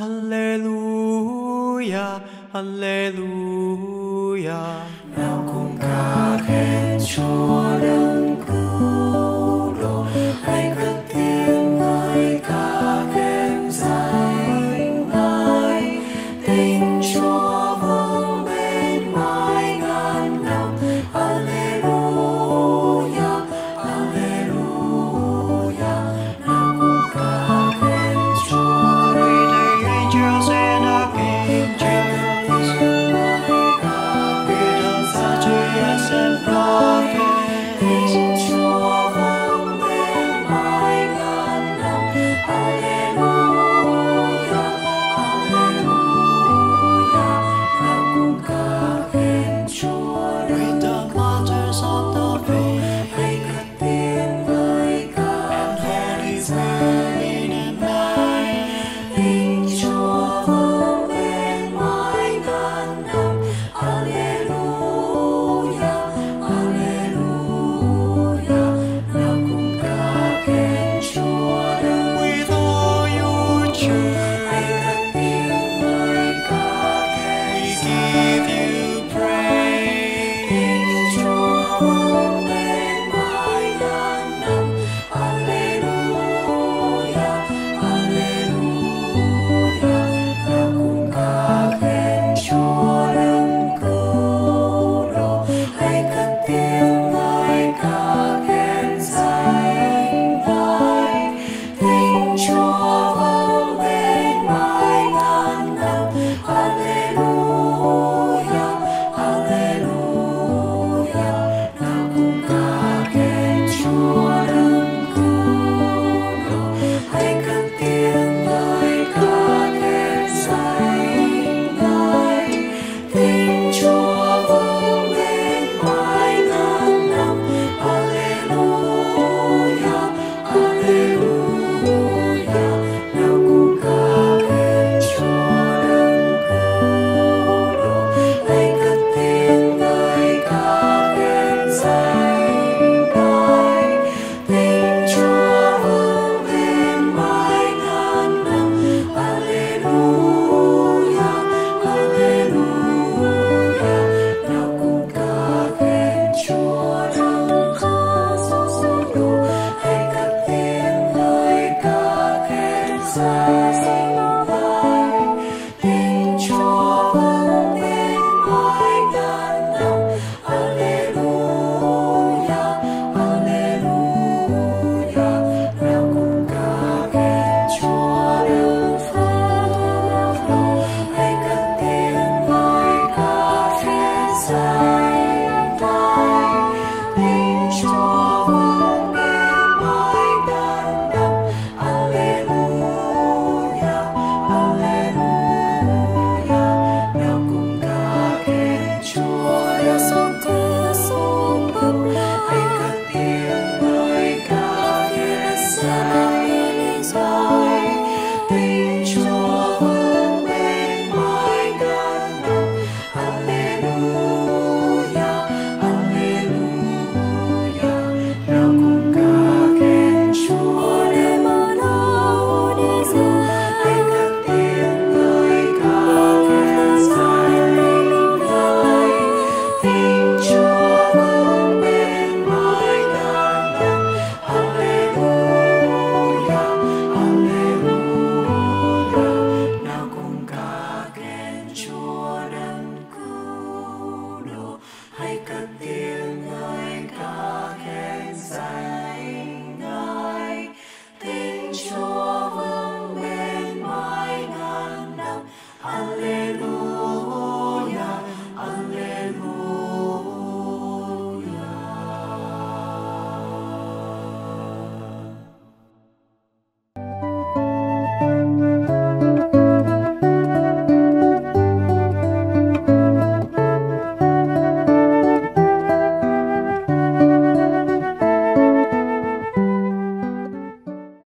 Alleluia, Alleluia. nào cùng ca khen Chúa đấng this. Hallelujah.